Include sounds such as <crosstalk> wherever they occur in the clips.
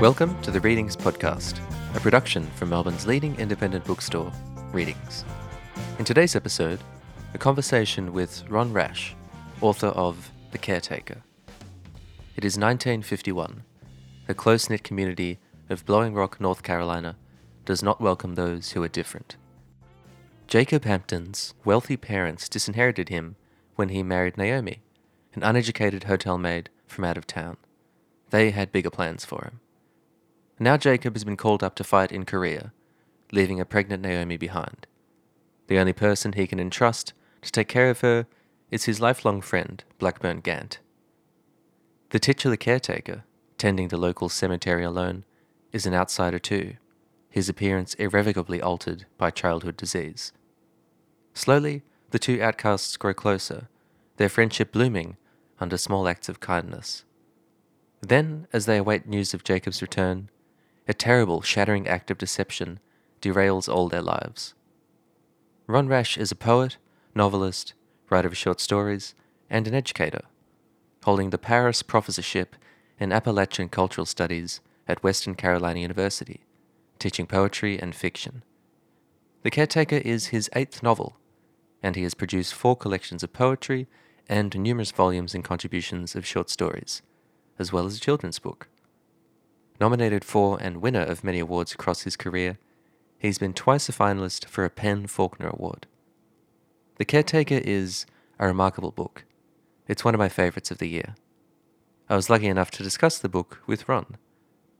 Welcome to the Readings Podcast, a production from Melbourne's leading independent bookstore, Readings. In today's episode, a conversation with Ron Rash, author of The Caretaker. It is 1951. A close knit community of Blowing Rock, North Carolina, does not welcome those who are different. Jacob Hampton's wealthy parents disinherited him when he married Naomi, an uneducated hotel maid from out of town. They had bigger plans for him. Now Jacob has been called up to fight in Korea, leaving a pregnant Naomi behind. The only person he can entrust to take care of her is his lifelong friend, Blackburn Gant. The titular caretaker, tending the local cemetery alone, is an outsider too, his appearance irrevocably altered by childhood disease. Slowly, the two outcasts grow closer, their friendship blooming under small acts of kindness. Then, as they await news of Jacob's return, a terrible, shattering act of deception derails all their lives. Ron Rash is a poet, novelist, writer of short stories, and an educator, holding the Parris Professorship in Appalachian Cultural Studies at Western Carolina University, teaching poetry and fiction. The Caretaker is his eighth novel, and he has produced four collections of poetry and numerous volumes and contributions of short stories, as well as a children's book. Nominated for and winner of many awards across his career, he's been twice a finalist for a PEN Faulkner Award. The Caretaker is a remarkable book. It's one of my favorites of the year. I was lucky enough to discuss the book with Ron.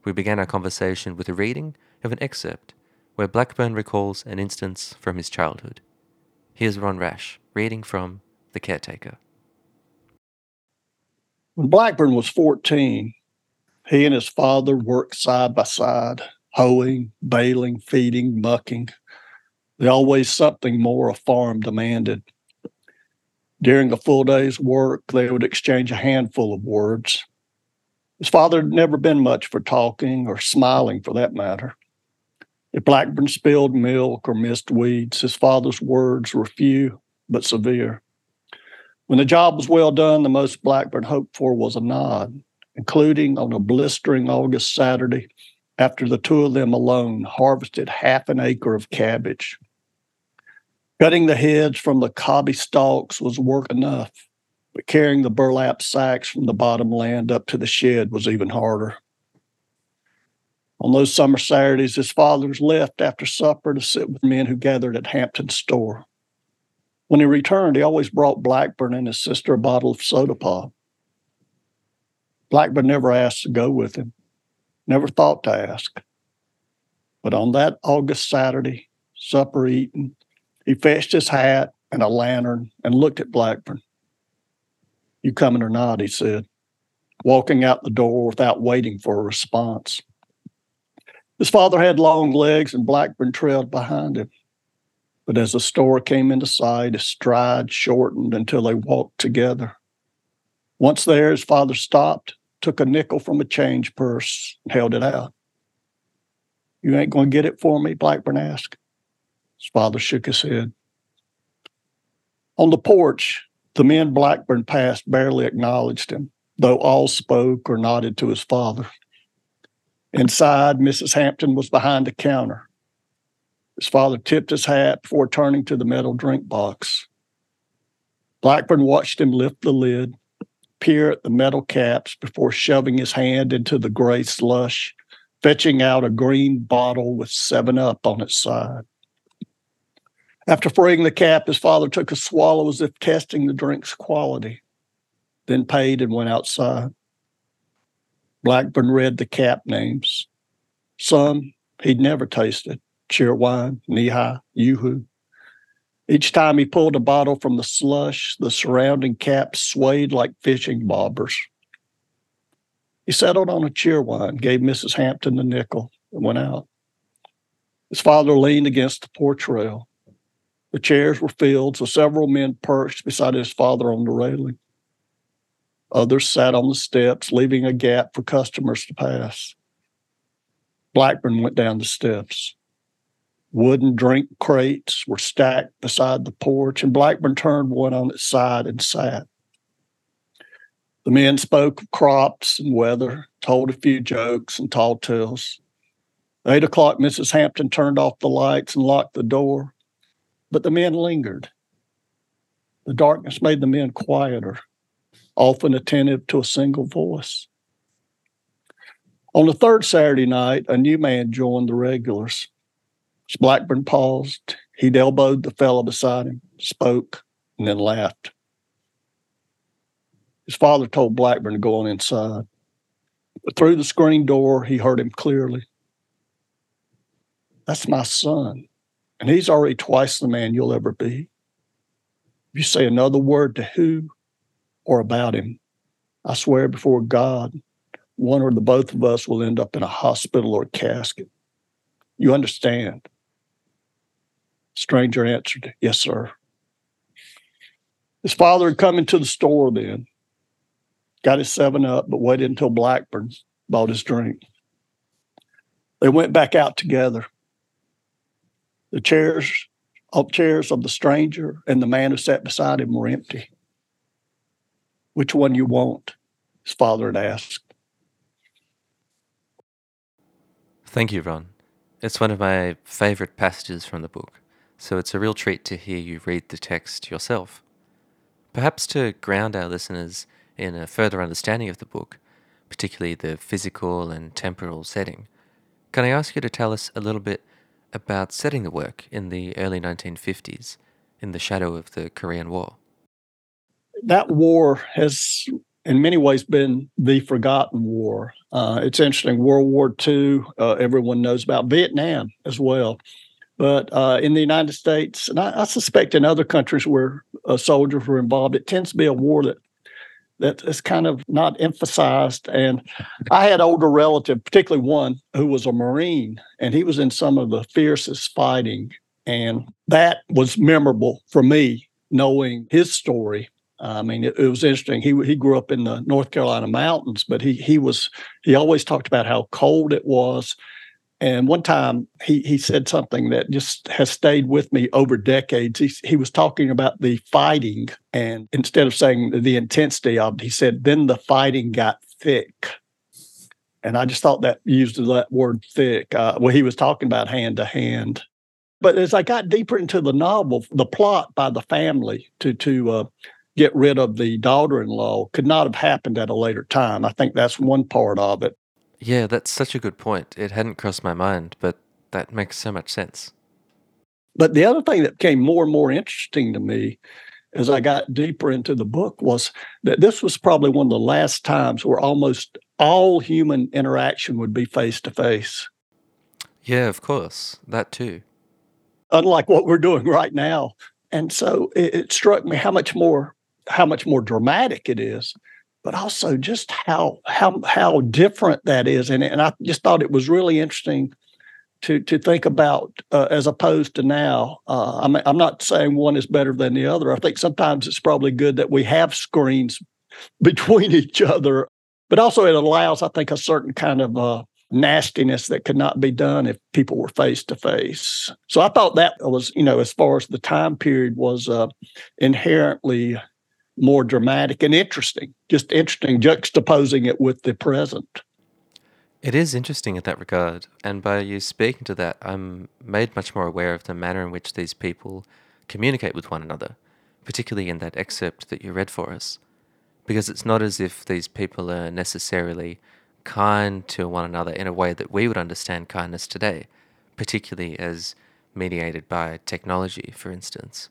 We began our conversation with a reading of an excerpt where Blackburn recalls an instance from his childhood. Here's Ron Rash reading from The Caretaker. When Blackburn was 14, he and his father worked side by side, hoeing, baling, feeding, mucking. There always something more a farm demanded. During a full day's work, they would exchange a handful of words. His father had never been much for talking or smiling for that matter. If Blackburn spilled milk or missed weeds, his father's words were few but severe. When the job was well done, the most Blackburn hoped for was a nod, including on a blistering August Saturday after the two of them alone harvested half an acre of cabbage. Cutting the heads from the cobby stalks was work enough, but carrying the burlap sacks from the bottom land up to the shed was even harder. On those summer Saturdays, his father was left after supper to sit with men who gathered at Hampton's store. When he returned, he always brought Blackburn and his sister a bottle of soda pop. Blackburn never asked to go with him, never thought to ask. But on that August Saturday, supper eaten, he fetched his hat and a lantern and looked at Blackburn. You coming or not? He said, walking out the door without waiting for a response. His father had long legs and Blackburn trailed behind him. But as the store came into sight, his stride shortened until they walked together. Once there, his father stopped, took a nickel from a change purse, and held it out. You ain't going to get it for me? Blackburn asked. His father shook his head. On the porch, the men Blackburn passed barely acknowledged him, though all spoke or nodded to his father. Inside, Mrs. Hampton was behind the counter. His father tipped his hat before turning to the metal drink box. Blackburn watched him lift the lid, peer at the metal caps before shoving his hand into the gray slush, fetching out a green bottle with 7 Up on its side. After freeing the cap, his father took a swallow as if testing the drink's quality, then paid and went outside. Blackburn read the cap names. Some he'd never tasted Cheerwine, Nehi, Yoo-Hoo. Each time he pulled a bottle from the slush, the surrounding caps swayed like fishing bobbers. He settled on a Cheerwine, gave Mrs. Hampton the nickel, and went out. His father leaned against the porch rail. The chairs were filled, so several men perched beside his father on the railing. Others sat on the steps, leaving a gap for customers to pass. Blackburn went down the steps. Wooden drink crates were stacked beside the porch, and Blackburn turned one on its side and sat. The men spoke of crops and weather, told a few jokes and tall tales. Eight o'clock, Mrs. Hampton turned off the lights and locked the door, but the men lingered. The darkness made the men quieter, often attentive to a single voice. On the third Saturday night, a new man joined the regulars. Blackburn paused, he'd elbowed the fellow beside him, spoke, and then laughed. His father told Blackburn to go on inside. But through the screen door, he heard him clearly. That's my son, and he's already twice the man you'll ever be. If you say another word to who or about him, I swear before God, one or the both of us will end up in a hospital or a casket. You understand? Stranger answered, Yes, sir. His father had come into the store then, got his seven up, but waited until Blackburn bought his drink. They went back out together. The chairs, all chairs of the stranger and the man who sat beside him were empty. Which one you want? His father had asked. Thank you, Ron. It's one of my favorite passages from the book, so it's a real treat to hear you read the text yourself. Perhaps to ground our listeners in a further understanding of the book, particularly the physical and temporal setting, can I ask you to tell us a little bit about setting the work in the early 1950s in the shadow of the Korean War? That war has, in many ways, been the forgotten war. Uh, it's interesting. World War II, uh, everyone knows about Vietnam as well. But uh, in the United States, and I, I, suspect in other countries where uh, soldiers were involved, it tends to be a war that that is kind of not emphasized. And I had older relative, particularly one who was a Marine, and he was in some of the fiercest fighting. And that was memorable for me, knowing his story. I mean, it, it was interesting. He he grew up in the North Carolina mountains, but he he was he always talked about how cold it was and one time he he said something that just has stayed with me over decades. He, he was talking about the fighting, and instead of saying the intensity of it, he said, then the fighting got thick. And I just thought that used that word thick. Uh, well, he was talking about hand to hand. But as I got deeper into the novel, the plot by the family to to uh, get rid of the daughter-in-law could not have happened at a later time. I think that's one part of it. Yeah, that's such a good point. It hadn't crossed my mind, but that makes so much sense. But the other thing that became more and more interesting to me as I got deeper into the book was that this was probably one of the last times where almost all human interaction would be face to face. Yeah, of course. That too. Unlike what we're doing right now. And so it, it struck me how much more how much more dramatic it is but also just how how how different that is. And and I just thought it was really interesting to to think about uh, as opposed to now. Uh, I'm I'm not saying one is better than the other. I think sometimes it's probably good that we have screens <laughs> between each other, but also it allows, I think, a certain kind of uh, nastiness that could not be done if people were face to face. So I thought that was, you know, as far as the time period was uh, inherently more dramatic and interesting, just interesting, juxtaposing it with the present. It is interesting in that regard, and by you speaking to that, I'm made much more aware of the manner in which these people communicate with one another, particularly in that excerpt that you read for us. Because it's not as if these people are necessarily kind to one another in a way that we would understand kindness today, particularly as mediated by technology, for instance.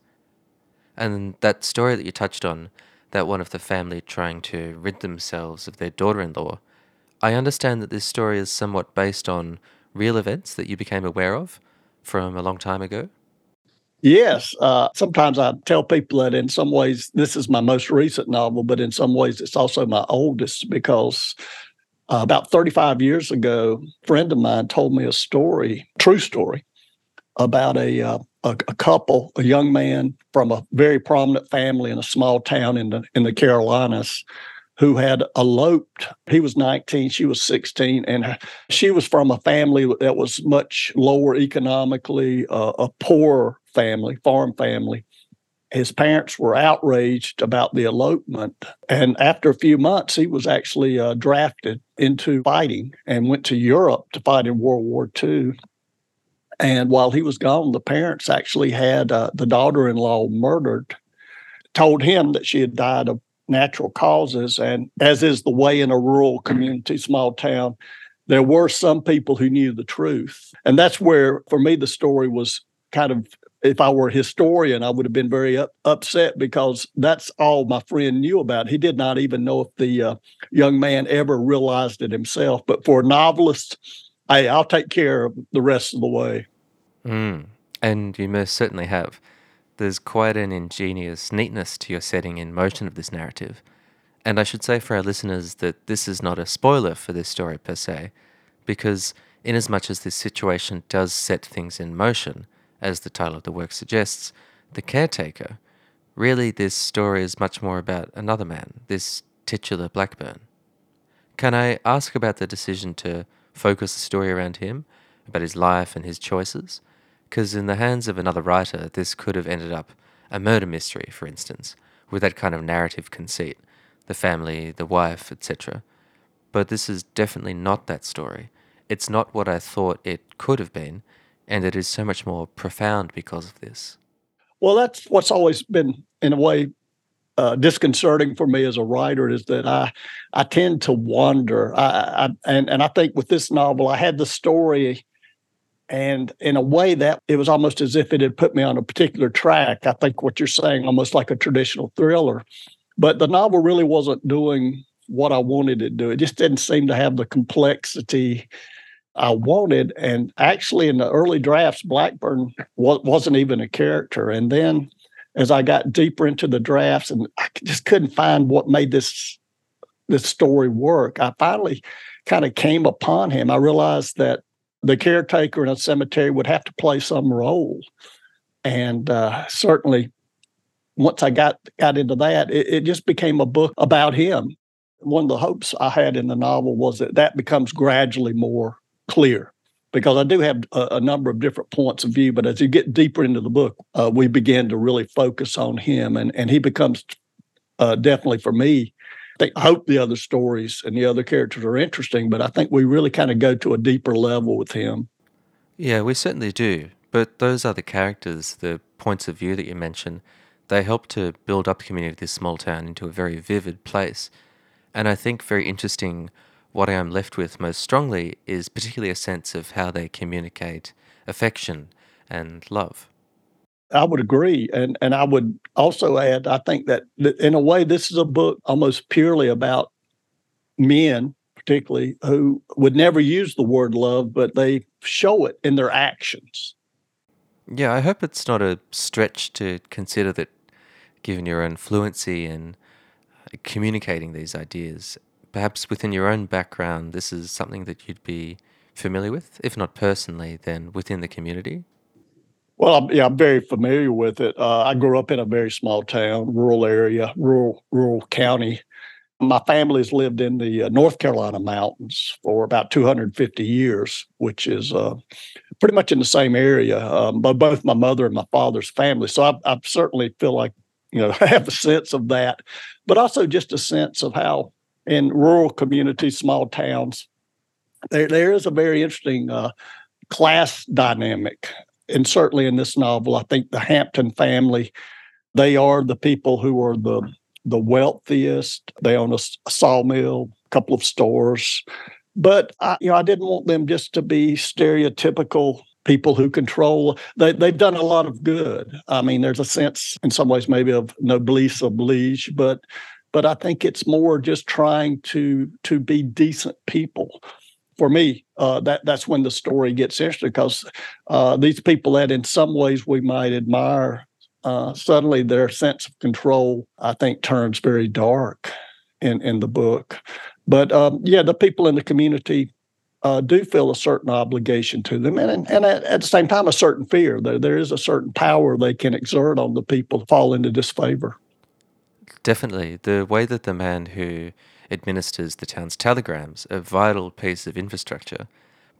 And that story that you touched on, that one of the family trying to rid themselves of their daughter in law, I understand that this story is somewhat based on real events that you became aware of from a long time ago. Yes. Uh, sometimes I tell people that in some ways this is my most recent novel, but in some ways it's also my oldest because uh, about 35 years ago, a friend of mine told me a story, true story, about a uh, a, a, couple, a young man from a very prominent family in a small town in the in the Carolinas, who had eloped. He was 19, she was 16, and she was from a family that was much lower economically, uh, a poor family, farm family. his parents were outraged about the elopement. And after a few months, he was actually uh, drafted into fighting and went to Europe to fight in World War II. And while he was gone, the parents actually had uh, the daughter in law murdered, told him that she had died of natural causes. And as is the way in a rural community, small town, there were some people who knew the truth. And that's where, for me, the story was kind of if I were a historian, I would have been very up, upset because that's all my friend knew about. He did not even know if the uh, young man ever realized it himself. But for a novelist, hey, I'll take care of the rest of the way. Mm. And you most certainly have. There's quite an ingenious neatness to your setting in motion of this narrative. And I should say for our listeners that this is not a spoiler for this story per se, because inasmuch as this situation does set things in motion, as the title of the work suggests, the caretaker, really this story is much more about another man, this titular Blackburn. Can I ask about the decision to focus the story around him, about his life and his choices? Because in the hands of another writer, this could have ended up a murder mystery, for instance, with that kind of narrative conceit the family, the wife, etc. But this is definitely not that story. It's not what I thought it could have been, and it is so much more profound because of this. Well, that's what's always been, in a way, uh, disconcerting for me as a writer is that I I tend to wander. I, I, and and I think with this novel, I had the story, and in a way that it was almost as if it had put me on a particular track. I think what you're saying, almost like a traditional thriller, but the novel really wasn't doing what I wanted it to do. It just didn't seem to have the complexity I wanted. And actually, in the early drafts, Blackburn wasn't even a character. And then as I got deeper into the drafts, and I just couldn't find what made this this story work, I finally kind of came upon him. I realized that the caretaker in a cemetery would have to play some role, and uh, certainly once I got got into that, it, it just became a book about him. One of the hopes I had in the novel was that that becomes gradually more clear because I do have a, a, number of different points of view. But as you get deeper into the book, uh, we begin to really focus on him, and and he becomes uh, definitely for me. I, hope the other stories and the other characters are interesting, but I think we really kind of go to a deeper level with him. Yeah, we certainly do. But those other characters, the points of view that you mentioned, they help to build up the community of this small town into a very vivid place. And I think very interesting what I am left with most strongly is particularly a sense of how they communicate affection and love. I would agree, and and I would also add, I think that in a way, this is a book almost purely about men, particularly who would never use the word love, but they show it in their actions. Yeah, I hope it's not a stretch to consider that, given your own fluency in communicating these ideas, perhaps within your own background, this is something that you'd be familiar with, if not personally, then within the community? Well, I'm, yeah, I'm very familiar with it. Uh, I grew up in a very small town, rural area, rural rural county. My family's lived in the uh, North Carolina mountains for about 250 years, which is uh, pretty much in the same area. Um, but both my mother and my father's family, so I, I certainly feel like you know I <laughs> have a sense of that, but also just a sense of how in rural communities, small towns, there, there is a very interesting uh, class dynamic. And certainly in this novel, I think the Hampton family, they are the people who are the the wealthiest. They own a, a sawmill, a couple of stores. But I, you know, I didn't want them just to be stereotypical people who control. They they've done a lot of good. I mean, there's a sense, in some ways, maybe of noblesse oblige, but but I think it's more just trying to to be decent people. For me, uh, that that's when the story gets interesting because uh, these people that in some ways we might admire, uh, suddenly their sense of control, I think, turns very dark in in the book. But um, yeah, the people in the community uh, do feel a certain obligation to them, and and at, at, the same time a certain fear. There there is a certain power they can exert on the people who fall into disfavor. Definitely. The way that the man who administers the town's telegrams, a vital piece of infrastructure,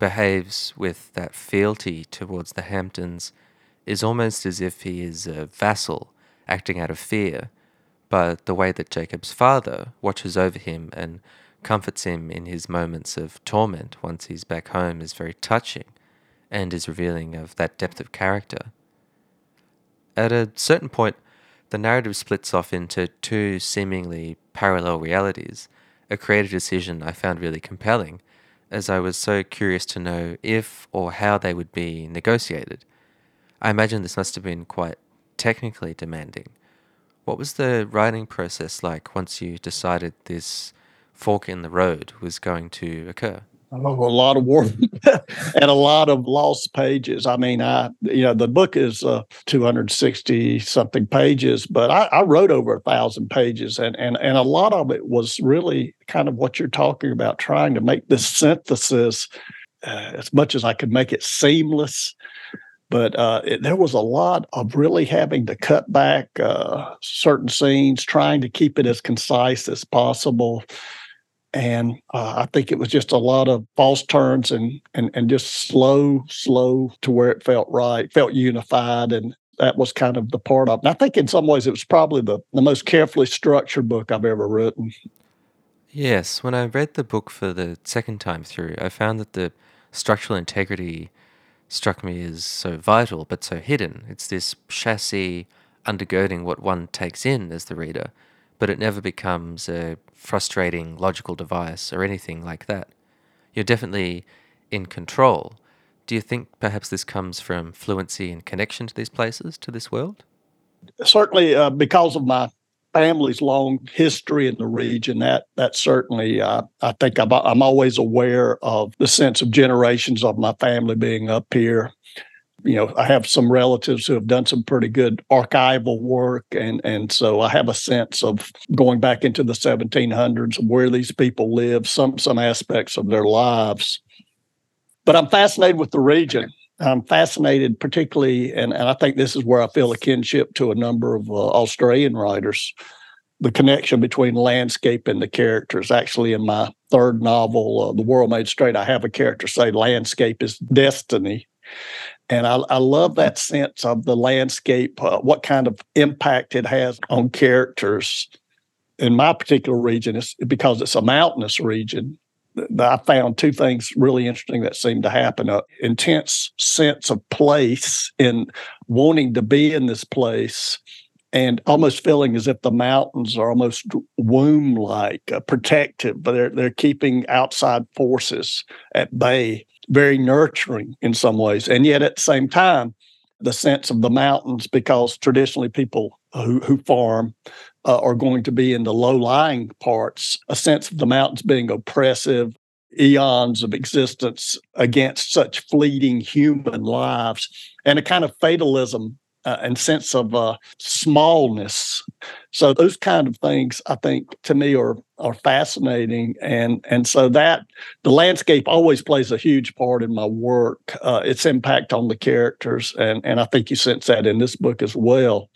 behaves with that fealty towards the Hamptons is almost as if he is a vassal acting out of fear, but the way that Jacob's father watches over him and comforts him in his moments of torment once he's back home is very touching and is revealing of that depth of character. At a certain point, the narrative splits off into two seemingly parallel realities, a creative decision I found really compelling, as I was so curious to know if or how they would be negotiated. I imagine this must have been quite technically demanding. What was the writing process like once you decided this fork in the road was going to occur? A lot of work <laughs> and a lot of lost pages. I mean, I you know the book is uh, 260 something pages, but I, I, wrote over a thousand pages, and and and a lot of it was really kind of what you're talking about, trying to make this synthesis uh, as much as I could make it seamless. But uh, it, there was a lot of really having to cut back uh, certain scenes, trying to keep it as concise as possible and uh, I think it was just a lot of false turns and and and just slow, slow to where it felt right, felt unified, and that was kind of the part of. And I think in some ways it was probably the the most carefully structured book I've ever written. Yes, when I read the book for the second time through, I found that the structural integrity struck me as so vital but so hidden. It's this chassis undergirding what one takes in as the reader, but it never becomes a frustrating logical device or anything like that. You're definitely in control. Do you think perhaps this comes from fluency and connection to these places, to this world? Certainly, uh, because of my family's long history in the region, that that certainly, uh, I think I'm, I'm always aware of the sense of generations of my family being up here you know, I have some relatives who have done some pretty good archival work, and and so I have a sense of going back into the 1700s where these people live, some some aspects of their lives. But I'm fascinated with the region. I'm fascinated, particularly, and, and I think this is where I feel a kinship to a number of uh, Australian writers. The connection between landscape and the characters. Actually, in my third novel, uh, The World Made Straight, I have a character say landscape is destiny and I, I, love that sense of the landscape, uh, what kind of impact it has on characters. In my particular region, it's because it's a mountainous region. I found two things really interesting that seemed to happen: an intense sense of place in wanting to be in this place, and almost feeling as if the mountains are almost womb-like, uh, protective, but they're they're keeping outside forces at bay very nurturing in some ways. And yet at the same time, the sense of the mountains, because traditionally people who, who farm uh, are going to be in the low lying parts, a sense of the mountains being oppressive, eons of existence against such fleeting human lives, and a kind of fatalism uh, and sense of uh, smallness. So those kind of things, I think, to me are are fascinating, and and so that the landscape always plays a huge part in my work. Uh, its impact on the characters, and and I think you sense that in this book as well.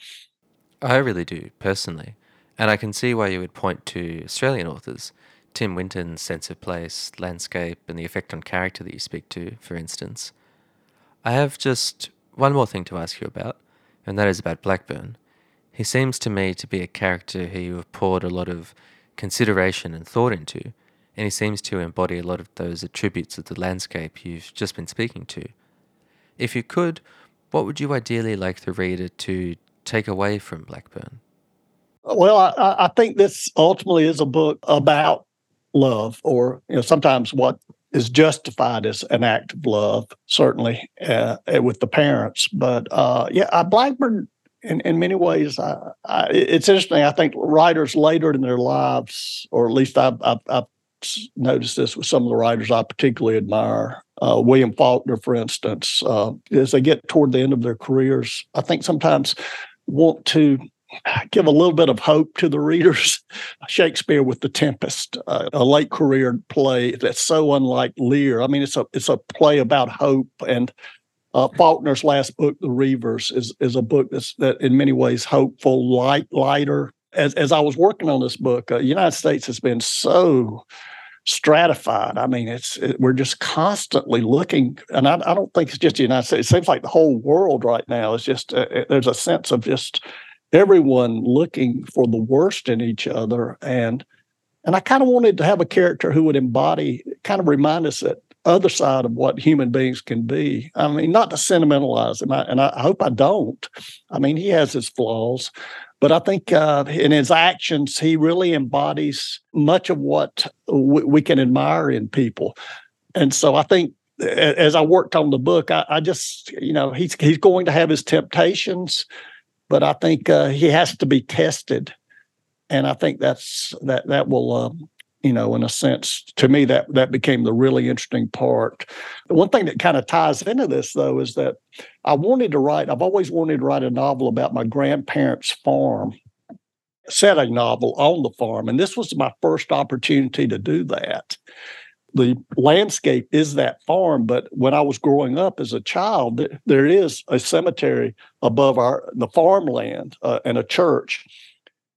I really do personally, and I can see why you would point to Australian authors. Tim Winton's sense of place, landscape, and the effect on character that you speak to, for instance. I have just one more thing to ask you about and that is about Blackburn. He seems to me to be a character who you have poured a lot of consideration and thought into, and he seems to embody a lot of those attributes of the landscape you've just been speaking to. If you could, what would you ideally like the reader to take away from Blackburn? Well, I, I think this ultimately is a book about love, or you know, sometimes what is justified as an act of love, certainly uh, with the parents. But uh, yeah, uh, Blackburn, in, in many ways, I, I, it's interesting. I think writers later in their lives, or at least I've, I've, I've noticed this with some of the writers I particularly admire. Uh, William Faulkner, for instance, uh, as they get toward the end of their careers, I think sometimes want to give a little bit of hope to the readers. <laughs> Shakespeare with The Tempest, uh, a late career play that's so unlike Lear. I mean, it's a it's a play about hope. And uh, Faulkner's last book, The Reivers, is is a book that's that in many ways hopeful, light, lighter. As as I was working on this book, uh, United States has been so stratified. I mean, it's it, we're just constantly looking, and I, I, don't think it's just the United States. It seems like the whole world right now is just uh, there's a sense of just everyone looking for the worst in each other. And and I kind of wanted to have a character who would embody, kind of remind us that other side of what human beings can be. I mean, not to sentimentalize him, I, and I, hope I don't. I mean, he has his flaws, but I think uh, in his actions, he really embodies much of what w- we can admire in people. And so I think as I worked on the book, I, I, just, you know, he's he's going to have his temptations, but I think uh, he has to be tested, and I think that's that that will, um, you know, in a sense, to me that that became the really interesting part. One thing that kind of ties into this though is that I wanted to write. I've always wanted to write a novel about my grandparents' farm setting novel on the farm. And this was my first opportunity to do that the landscape is that farm. But when I was growing up as a child, there is a cemetery above our the farmland uh, and a church.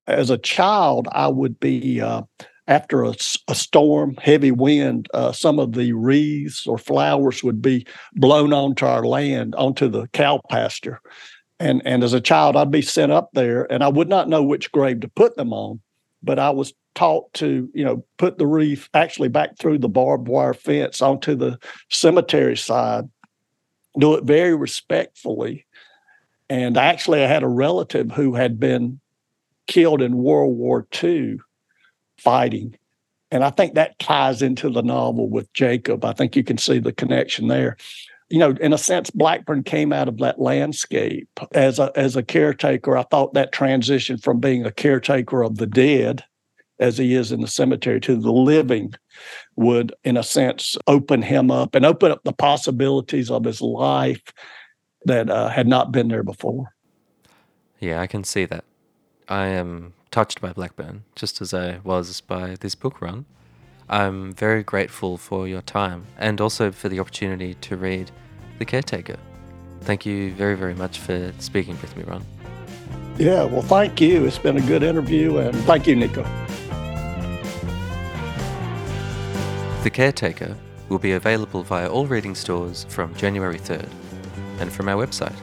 As a child, I would be uh, after a, a, storm, heavy wind, uh, some of the wreaths or flowers would be blown onto our land, onto the cow pasture. And, and as a child, I'd be sent up there and I would not know which grave to put them on, but I was taught to, you know, put the wreath actually back through the barbed wire fence onto the cemetery side, do it very respectfully. And actually, I had a relative who had been killed in World War II fighting. And I think that ties into the novel with Jacob. I think you can see the connection there. You know, in a sense, Blackburn came out of that landscape as a as a caretaker. I thought that transition from being a caretaker of the dead as he is in the cemetery to the living would, in a sense, open him up and open up the possibilities of his life that uh, had not been there before. Yeah, I can see that. I am touched by Blackburn, just as I was by this book run. I'm very grateful for your time and also for the opportunity to read The Caretaker. Thank you very, very much for speaking with me, Ron. Yeah, well, thank you. It's been a good interview, and thank you, Nico. The Caretaker will be available via all reading stores from January 3rd, and from our website,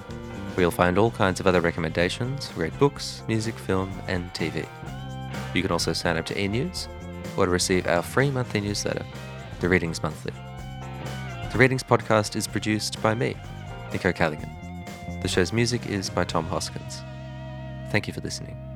where you'll find all kinds of other recommendations great books, music, film, and TV. You can also sign up to e-news or to receive our free monthly newsletter, The Readings Monthly. The Readings podcast is produced by me, Nico Callaghan. The show's music is by Tom Hoskins. Thank you for listening.